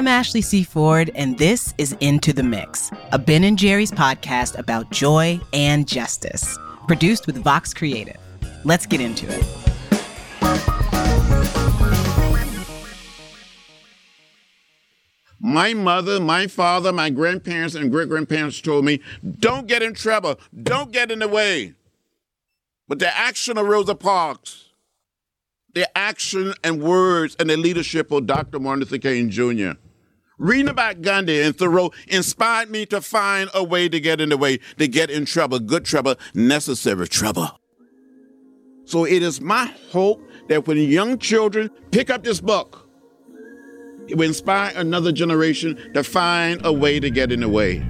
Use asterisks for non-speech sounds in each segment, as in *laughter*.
I'm Ashley C. Ford, and this is Into the Mix, a Ben and Jerry's podcast about joy and justice, produced with Vox Creative. Let's get into it. My mother, my father, my grandparents, and great grandparents told me, don't get in trouble, don't get in the way. But the action of Rosa Parks, the action and words and the leadership of Dr. Martin Luther King Jr., reading about Gandhi and Thoreau inspired me to find a way to get in the way, to get in trouble, good trouble, necessary trouble. So it is my hope that when young children pick up this book, it will inspire another generation to find a way to get in the way.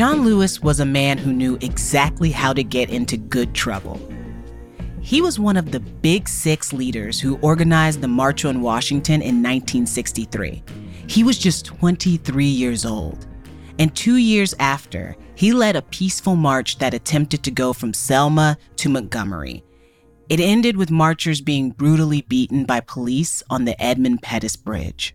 John Lewis was a man who knew exactly how to get into good trouble. He was one of the Big Six leaders who organized the March on Washington in 1963. He was just 23 years old. And two years after, he led a peaceful march that attempted to go from Selma to Montgomery. It ended with marchers being brutally beaten by police on the Edmund Pettus Bridge.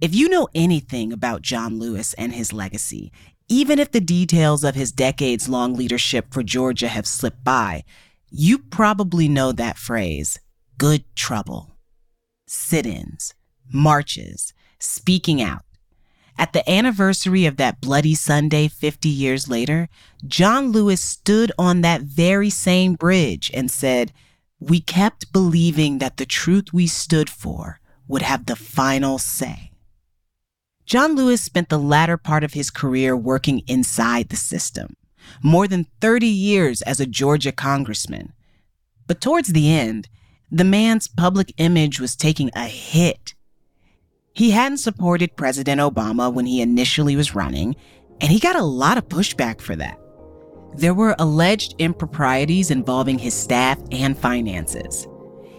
If you know anything about John Lewis and his legacy, even if the details of his decades long leadership for Georgia have slipped by, you probably know that phrase good trouble. Sit ins, marches, speaking out. At the anniversary of that bloody Sunday 50 years later, John Lewis stood on that very same bridge and said, We kept believing that the truth we stood for would have the final say. John Lewis spent the latter part of his career working inside the system, more than 30 years as a Georgia congressman. But towards the end, the man's public image was taking a hit he hadn't supported President Obama when he initially was running, and he got a lot of pushback for that. There were alleged improprieties involving his staff and finances.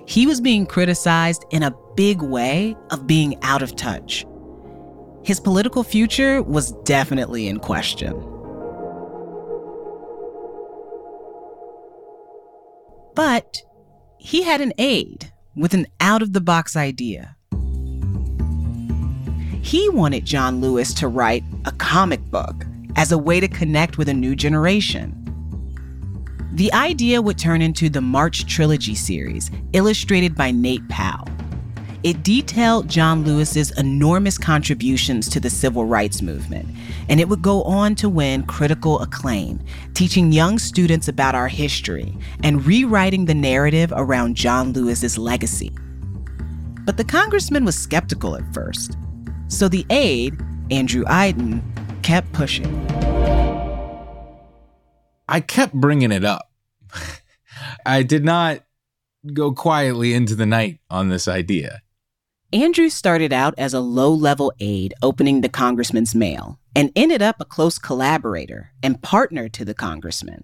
He was being criticized in a big way of being out of touch. His political future was definitely in question. But he had an aide with an out of the box idea. He wanted John Lewis to write a comic book as a way to connect with a new generation. The idea would turn into the March Trilogy series, illustrated by Nate Powell. It detailed John Lewis's enormous contributions to the civil rights movement, and it would go on to win critical acclaim, teaching young students about our history and rewriting the narrative around John Lewis's legacy. But the congressman was skeptical at first. So the aide, Andrew Aydin, kept pushing. I kept bringing it up. *laughs* I did not go quietly into the night on this idea. Andrew started out as a low level aide opening the congressman's mail and ended up a close collaborator and partner to the congressman.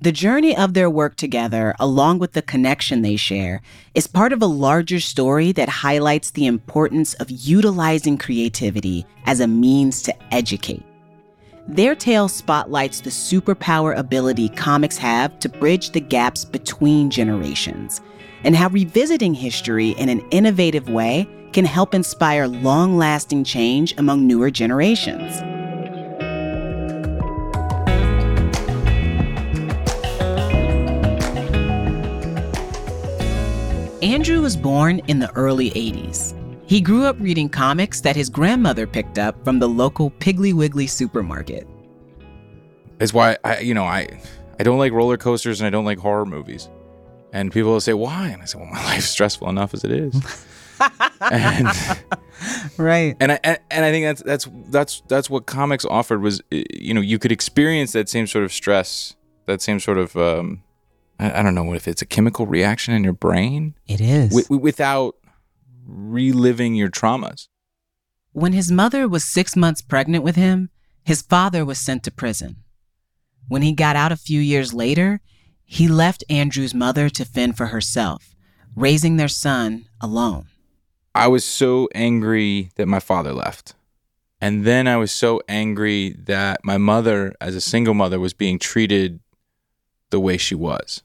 The journey of their work together, along with the connection they share, is part of a larger story that highlights the importance of utilizing creativity as a means to educate. Their tale spotlights the superpower ability comics have to bridge the gaps between generations, and how revisiting history in an innovative way can help inspire long lasting change among newer generations. Andrew was born in the early 80s. He grew up reading comics that his grandmother picked up from the local Piggly Wiggly supermarket. It's why I, you know, I, I don't like roller coasters and I don't like horror movies. And people will say, "Why?" And I say, "Well, my *laughs* life's stressful enough as it is." *laughs* and, right. And I and, and I think that's that's that's that's what comics offered was, you know, you could experience that same sort of stress, that same sort of um, I, I don't know if it's a chemical reaction in your brain. It is. W- without reliving your traumas. When his mother was six months pregnant with him, his father was sent to prison. When he got out a few years later, he left Andrew's mother to fend for herself, raising their son alone. I was so angry that my father left. And then I was so angry that my mother, as a single mother, was being treated the way she was.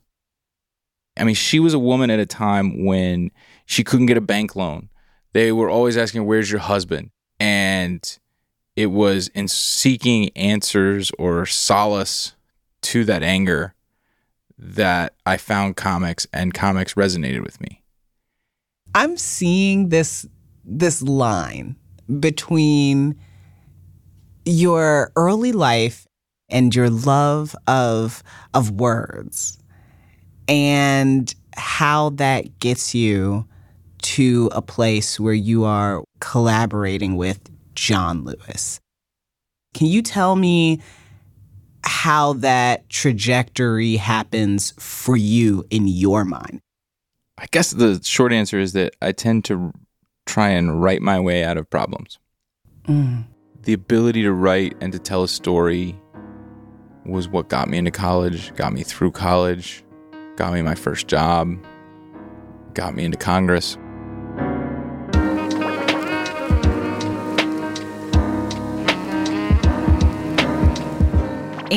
I mean, she was a woman at a time when she couldn't get a bank loan. They were always asking, Where's your husband? And it was in seeking answers or solace to that anger that I found comics and comics resonated with me. I'm seeing this this line between your early life and your love of of words and how that gets you to a place where you are collaborating with John Lewis. Can you tell me how that trajectory happens for you in your mind? I guess the short answer is that I tend to try and write my way out of problems. Mm. The ability to write and to tell a story was what got me into college, got me through college, got me my first job, got me into Congress.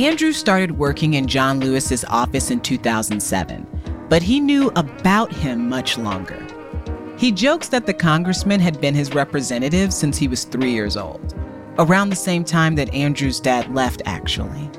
Andrew started working in John Lewis's office in 2007, but he knew about him much longer. He jokes that the congressman had been his representative since he was three years old, around the same time that Andrew's dad left, actually.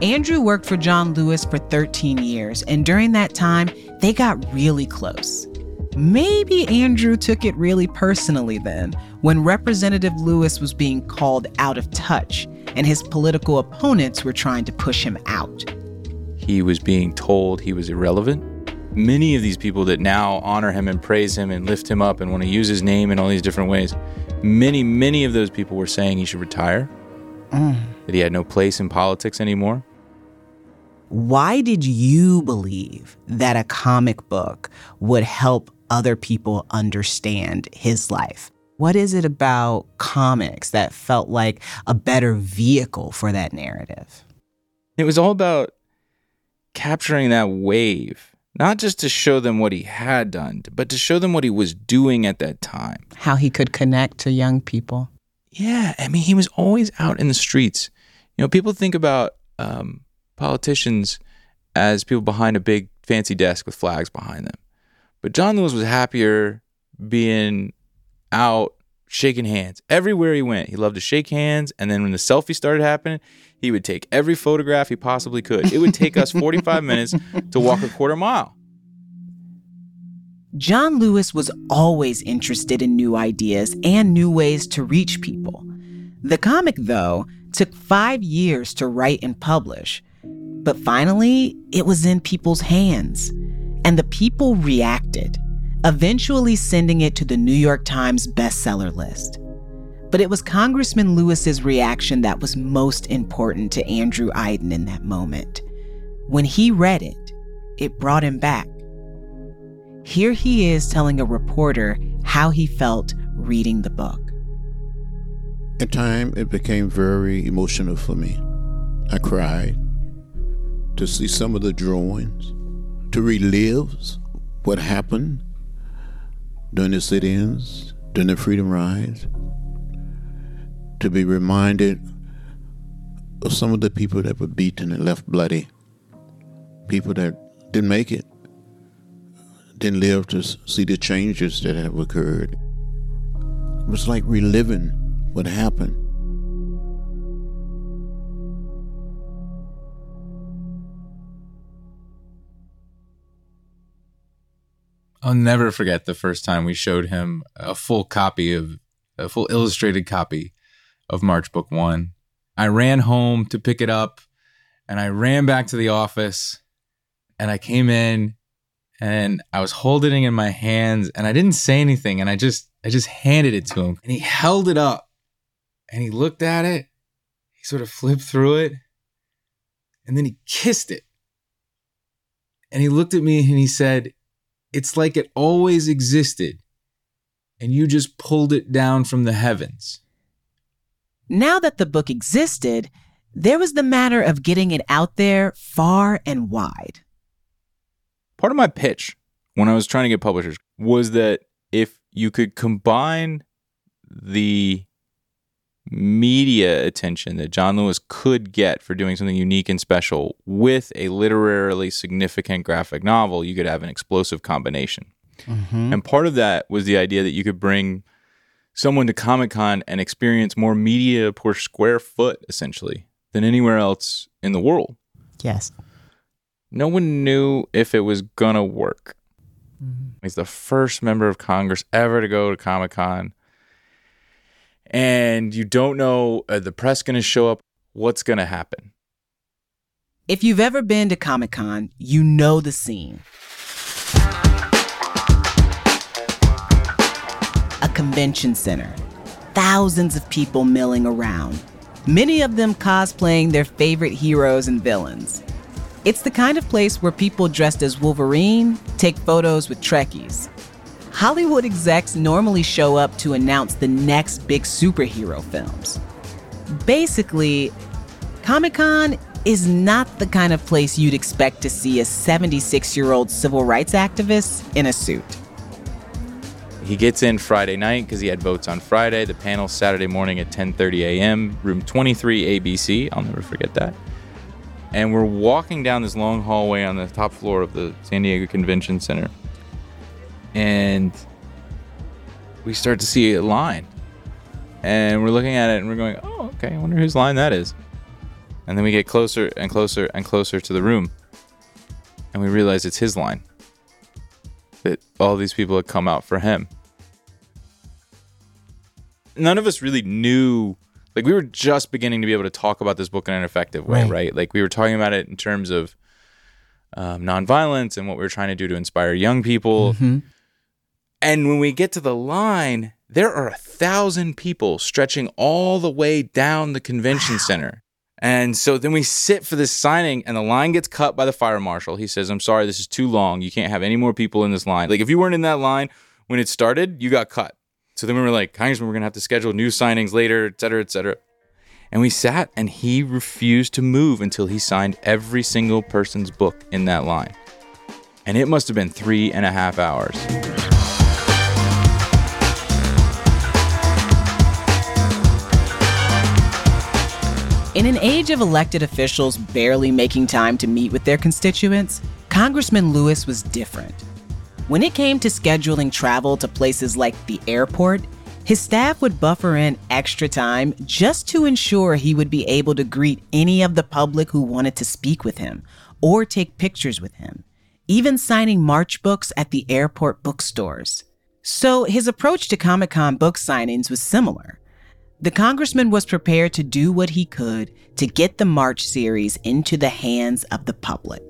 Andrew worked for John Lewis for 13 years, and during that time, they got really close. Maybe Andrew took it really personally then, when Representative Lewis was being called out of touch and his political opponents were trying to push him out. He was being told he was irrelevant. Many of these people that now honor him and praise him and lift him up and want to use his name in all these different ways, many, many of those people were saying he should retire, mm. that he had no place in politics anymore. Why did you believe that a comic book would help other people understand his life? What is it about comics that felt like a better vehicle for that narrative? It was all about capturing that wave, not just to show them what he had done, but to show them what he was doing at that time. How he could connect to young people. Yeah. I mean, he was always out in the streets. You know, people think about um, politicians as people behind a big fancy desk with flags behind them. But John Lewis was happier being out shaking hands everywhere he went. He loved to shake hands. And then when the selfie started happening, he would take every photograph he possibly could. It would take us 45 *laughs* minutes to walk a quarter mile. John Lewis was always interested in new ideas and new ways to reach people. The comic, though, took five years to write and publish. But finally, it was in people's hands. And the people reacted eventually sending it to the New York Times bestseller list. But it was Congressman Lewis's reaction that was most important to Andrew Aydin in that moment. When he read it, it brought him back. Here he is telling a reporter how he felt reading the book. At time, it became very emotional for me. I cried to see some of the drawings, to relive what happened during the sit ins, during the freedom rides, to be reminded of some of the people that were beaten and left bloody, people that didn't make it, didn't live to see the changes that have occurred. It was like reliving what happened. I'll never forget the first time we showed him a full copy of a full illustrated copy of March Book One. I ran home to pick it up and I ran back to the office and I came in and I was holding it in my hands and I didn't say anything and I just I just handed it to him and he held it up and he looked at it. He sort of flipped through it and then he kissed it. And he looked at me and he said, it's like it always existed and you just pulled it down from the heavens. Now that the book existed, there was the matter of getting it out there far and wide. Part of my pitch when I was trying to get publishers was that if you could combine the media attention that John Lewis could get for doing something unique and special with a literarily significant graphic novel, you could have an explosive combination. Mm-hmm. And part of that was the idea that you could bring someone to Comic Con and experience more media per square foot, essentially, than anywhere else in the world. Yes. No one knew if it was going to work. Mm-hmm. He's the first member of Congress ever to go to Comic Con. And you don't know are the press going to show up? What's going to happen? If you've ever been to Comic Con, you know the scene. A convention center, thousands of people milling around, many of them cosplaying their favorite heroes and villains. It's the kind of place where people dressed as Wolverine take photos with Trekkies. Hollywood execs normally show up to announce the next big superhero films. Basically, Comic Con is not the kind of place you'd expect to see a 76 year old civil rights activist in a suit. He gets in Friday night because he had votes on Friday. The panel Saturday morning at 10:30 a.m. Room 23 ABC. I'll never forget that and we're walking down this long hallway on the top floor of the San Diego Convention Center. And we start to see a line. And we're looking at it and we're going, oh, okay, I wonder whose line that is. And then we get closer and closer and closer to the room. And we realize it's his line. That all these people had come out for him. None of us really knew like we were just beginning to be able to talk about this book in an effective way, right? right? Like we were talking about it in terms of um, nonviolence and what we were trying to do to inspire young people. Mm-hmm. And when we get to the line, there are a thousand people stretching all the way down the convention wow. center. And so then we sit for this signing, and the line gets cut by the fire marshal. He says, I'm sorry, this is too long. You can't have any more people in this line. Like, if you weren't in that line when it started, you got cut. So then we were like, Congressman, we're going to have to schedule new signings later, et cetera, et cetera. And we sat and he refused to move until he signed every single person's book in that line. And it must have been three and a half hours. In an age of elected officials barely making time to meet with their constituents, Congressman Lewis was different. When it came to scheduling travel to places like the airport, his staff would buffer in extra time just to ensure he would be able to greet any of the public who wanted to speak with him or take pictures with him, even signing March books at the airport bookstores. So his approach to Comic Con book signings was similar. The congressman was prepared to do what he could to get the March series into the hands of the public.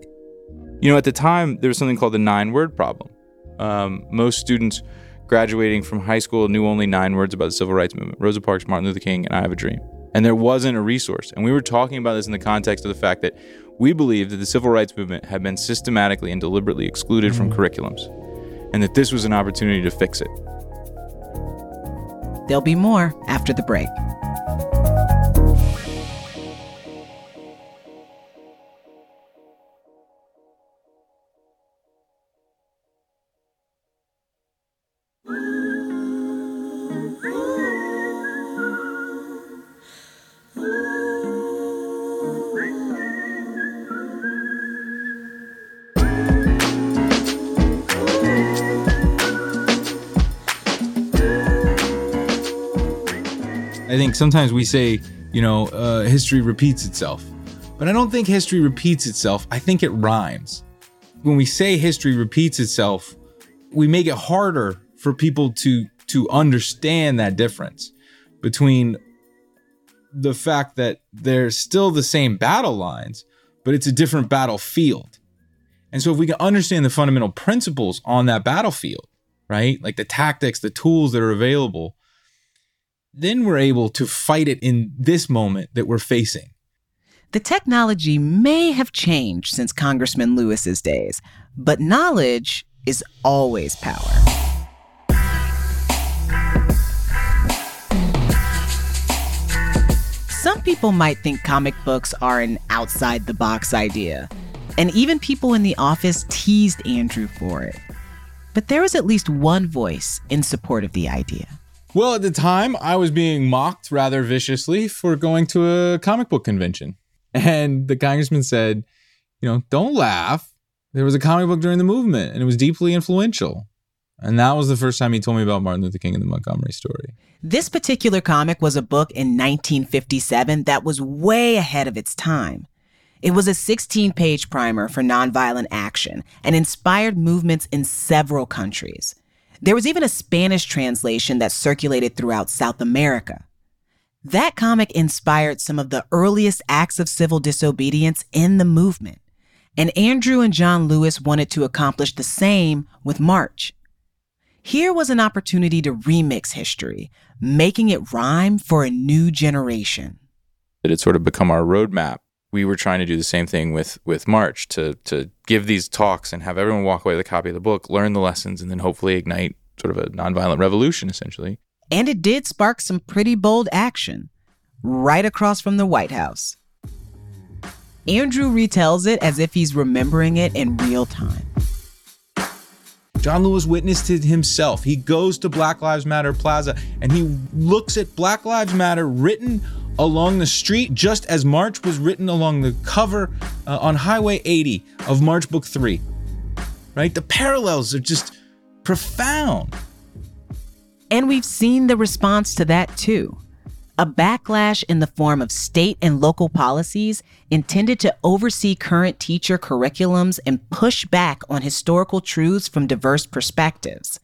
You know, at the time, there was something called the nine word problem um, most students graduating from high school knew only nine words about the civil rights movement Rosa Parks, Martin Luther King, and I Have a Dream. And there wasn't a resource. And we were talking about this in the context of the fact that we believed that the civil rights movement had been systematically and deliberately excluded from mm-hmm. curriculums, and that this was an opportunity to fix it. There'll be more after the break. I think sometimes we say, you know, uh, history repeats itself. But I don't think history repeats itself. I think it rhymes. When we say history repeats itself, we make it harder for people to to understand that difference between the fact that they're still the same battle lines, but it's a different battlefield. And so if we can understand the fundamental principles on that battlefield, right? Like the tactics, the tools that are available, then we're able to fight it in this moment that we're facing. The technology may have changed since Congressman Lewis's days, but knowledge is always power. Some people might think comic books are an outside the box idea, and even people in the office teased Andrew for it. But there was at least one voice in support of the idea. Well, at the time, I was being mocked rather viciously for going to a comic book convention. And the congressman said, you know, don't laugh. There was a comic book during the movement and it was deeply influential. And that was the first time he told me about Martin Luther King and the Montgomery story. This particular comic was a book in 1957 that was way ahead of its time. It was a 16 page primer for nonviolent action and inspired movements in several countries. There was even a Spanish translation that circulated throughout South America. That comic inspired some of the earliest acts of civil disobedience in the movement. And Andrew and John Lewis wanted to accomplish the same with March. Here was an opportunity to remix history, making it rhyme for a new generation. It had sort of become our roadmap. We were trying to do the same thing with with March to to give these talks and have everyone walk away with a copy of the book, learn the lessons, and then hopefully ignite sort of a nonviolent revolution, essentially. And it did spark some pretty bold action right across from the White House. Andrew retells it as if he's remembering it in real time. John Lewis witnessed it himself. He goes to Black Lives Matter Plaza and he looks at Black Lives Matter written along the street just as March was written along the cover uh, on Highway 80 of March Book 3. Right? The parallels are just profound. And we've seen the response to that too a backlash in the form of state and local policies intended to oversee current teacher curriculums and push back on historical truths from diverse perspectives.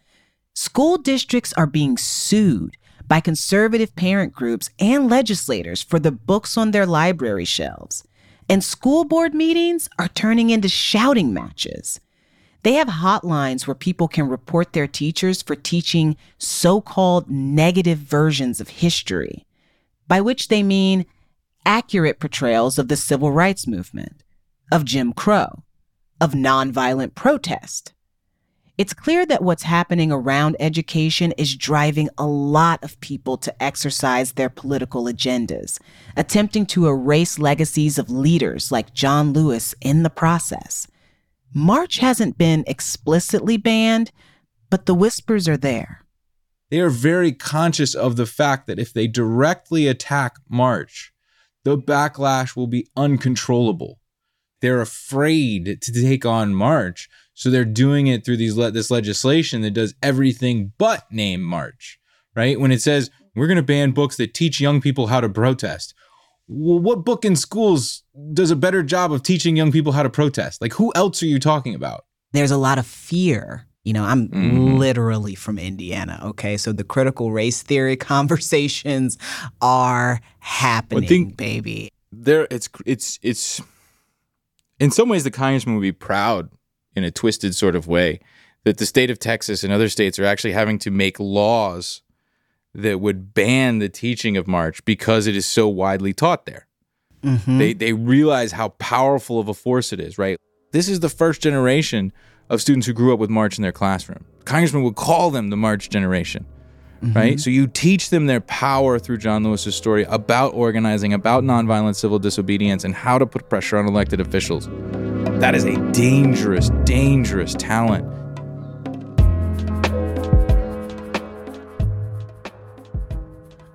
School districts are being sued by conservative parent groups and legislators for the books on their library shelves. And school board meetings are turning into shouting matches. They have hotlines where people can report their teachers for teaching so called negative versions of history by which they mean accurate portrayals of the civil rights movement, of Jim Crow, of nonviolent protest. It's clear that what's happening around education is driving a lot of people to exercise their political agendas, attempting to erase legacies of leaders like John Lewis in the process. March hasn't been explicitly banned, but the whispers are there they are very conscious of the fact that if they directly attack March, the backlash will be uncontrollable. They're afraid to take on March, so they're doing it through these le- this legislation that does everything but name March. Right? When it says we're going to ban books that teach young people how to protest. Well, what book in schools does a better job of teaching young people how to protest? Like, who else are you talking about? There's a lot of fear you know, I'm mm-hmm. literally from Indiana. Okay. So the critical race theory *laughs* conversations are happening, think baby. There it's it's it's in some ways the congressman would be proud in a twisted sort of way that the state of Texas and other states are actually having to make laws that would ban the teaching of March because it is so widely taught there. Mm-hmm. They they realize how powerful of a force it is, right? This is the first generation of students who grew up with March in their classroom. Congressmen would call them the March generation. Mm-hmm. Right? So you teach them their power through John Lewis's story about organizing, about nonviolent civil disobedience, and how to put pressure on elected officials. That is a dangerous, dangerous talent.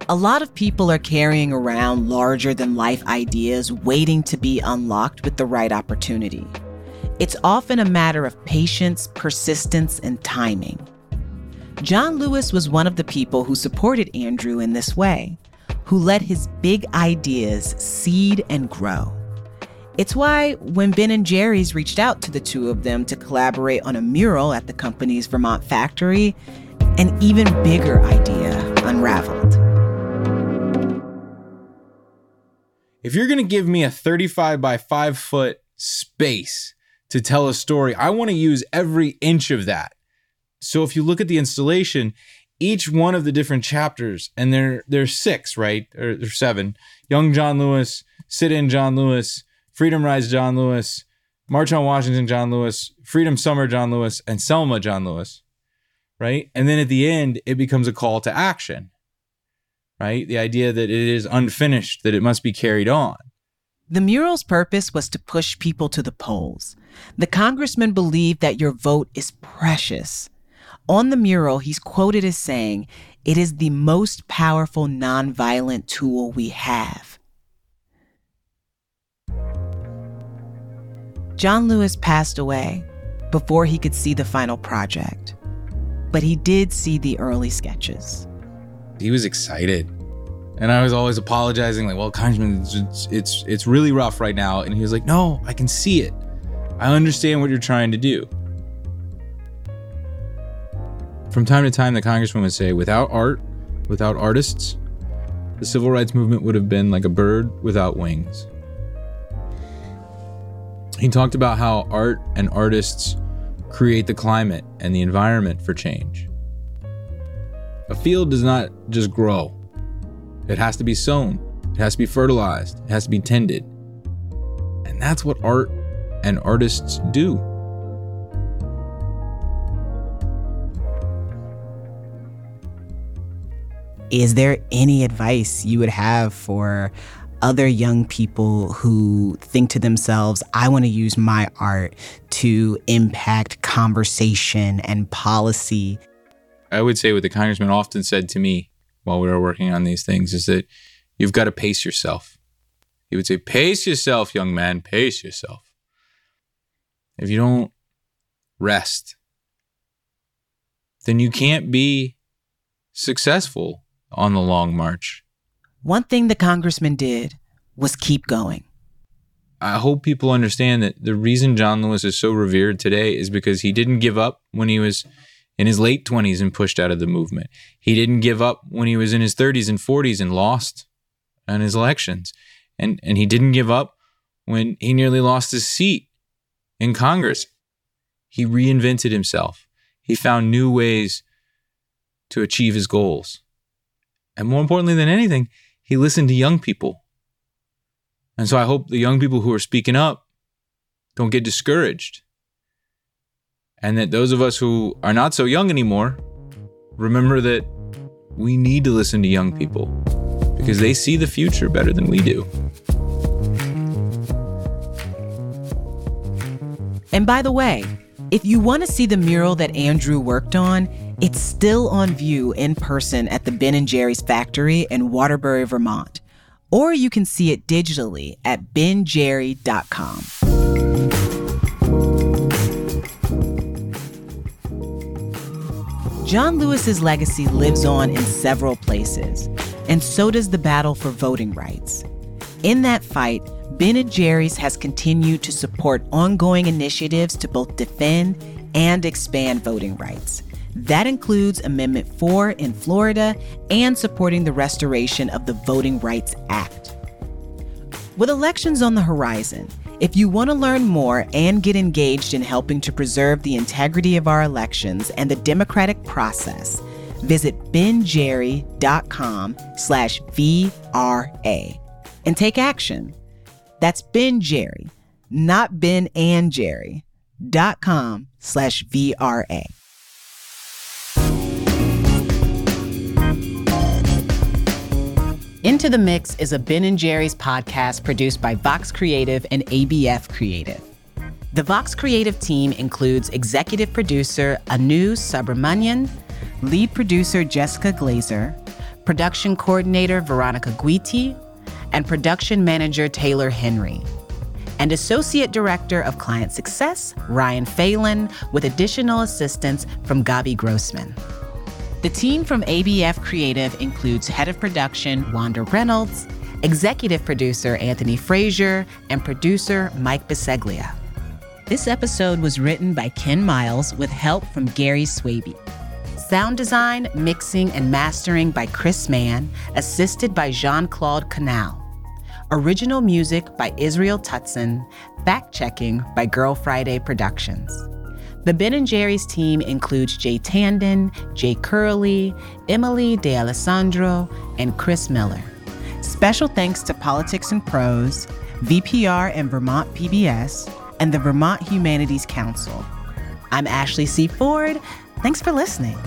A lot of people are carrying around larger than life ideas waiting to be unlocked with the right opportunity. It's often a matter of patience, persistence, and timing. John Lewis was one of the people who supported Andrew in this way, who let his big ideas seed and grow. It's why when Ben and Jerry's reached out to the two of them to collaborate on a mural at the company's Vermont factory, an even bigger idea unraveled. If you're going to give me a 35 by 5 foot space to tell a story. I want to use every inch of that. So if you look at the installation, each one of the different chapters, and there there's six, right? Or there's seven. Young John Lewis, Sit In John Lewis, Freedom Rides John Lewis, March on Washington John Lewis, Freedom Summer John Lewis, and Selma John Lewis. Right? And then at the end, it becomes a call to action. Right? The idea that it is unfinished, that it must be carried on. The mural's purpose was to push people to the polls. The congressman believed that your vote is precious. On the mural, he's quoted as saying, It is the most powerful nonviolent tool we have. John Lewis passed away before he could see the final project, but he did see the early sketches. He was excited. And I was always apologizing, like, well, Congressman, it's, it's, it's really rough right now. And he was like, no, I can see it. I understand what you're trying to do. From time to time, the congressman would say, without art, without artists, the civil rights movement would have been like a bird without wings. He talked about how art and artists create the climate and the environment for change. A field does not just grow, it has to be sown, it has to be fertilized, it has to be tended. And that's what art and artists do. Is there any advice you would have for other young people who think to themselves, I want to use my art to impact conversation and policy? I would say what the congressman often said to me while we were working on these things is that you've got to pace yourself. He would say, Pace yourself, young man, pace yourself. If you don't rest, then you can't be successful on the long march. One thing the congressman did was keep going. I hope people understand that the reason John Lewis is so revered today is because he didn't give up when he was in his late 20s and pushed out of the movement. He didn't give up when he was in his 30s and 40s and lost on his elections. And and he didn't give up when he nearly lost his seat in Congress. He reinvented himself. He found new ways to achieve his goals. And more importantly than anything, he listened to young people. And so I hope the young people who are speaking up don't get discouraged. And that those of us who are not so young anymore remember that we need to listen to young people because they see the future better than we do. And by the way, if you want to see the mural that Andrew worked on, it's still on view in person at the Ben Jerry's factory in Waterbury, Vermont. Or you can see it digitally at benjerry.com. John Lewis's legacy lives on in several places, and so does the battle for voting rights. In that fight, Ben & Jerry's has continued to support ongoing initiatives to both defend and expand voting rights. That includes Amendment 4 in Florida and supporting the restoration of the Voting Rights Act. With elections on the horizon, if you want to learn more and get engaged in helping to preserve the integrity of our elections and the democratic process, visit benjerry.com slash VRA and take action. That's Ben Jerry, not Ben and Jerry, dot com slash VRA. Into the Mix is a Ben and Jerry's podcast produced by Vox Creative and ABF Creative. The Vox Creative team includes executive producer Anu Subramanian, lead producer Jessica Glazer, production coordinator Veronica Guiti, and production manager Taylor Henry. And associate director of client success, Ryan Phelan, with additional assistance from Gabi Grossman. The team from ABF Creative includes head of production Wanda Reynolds, executive producer Anthony Frazier, and producer Mike Biseglia. This episode was written by Ken Miles with help from Gary Swaby. Sound design, mixing, and mastering by Chris Mann, assisted by Jean Claude Canal. Original music by Israel Tutson, fact checking by Girl Friday Productions. The Ben and Jerry's team includes Jay Tandon, Jay Curley, Emily De Alessandro, and Chris Miller. Special thanks to Politics and Prose, VPR and Vermont PBS, and the Vermont Humanities Council. I'm Ashley C. Ford. Thanks for listening.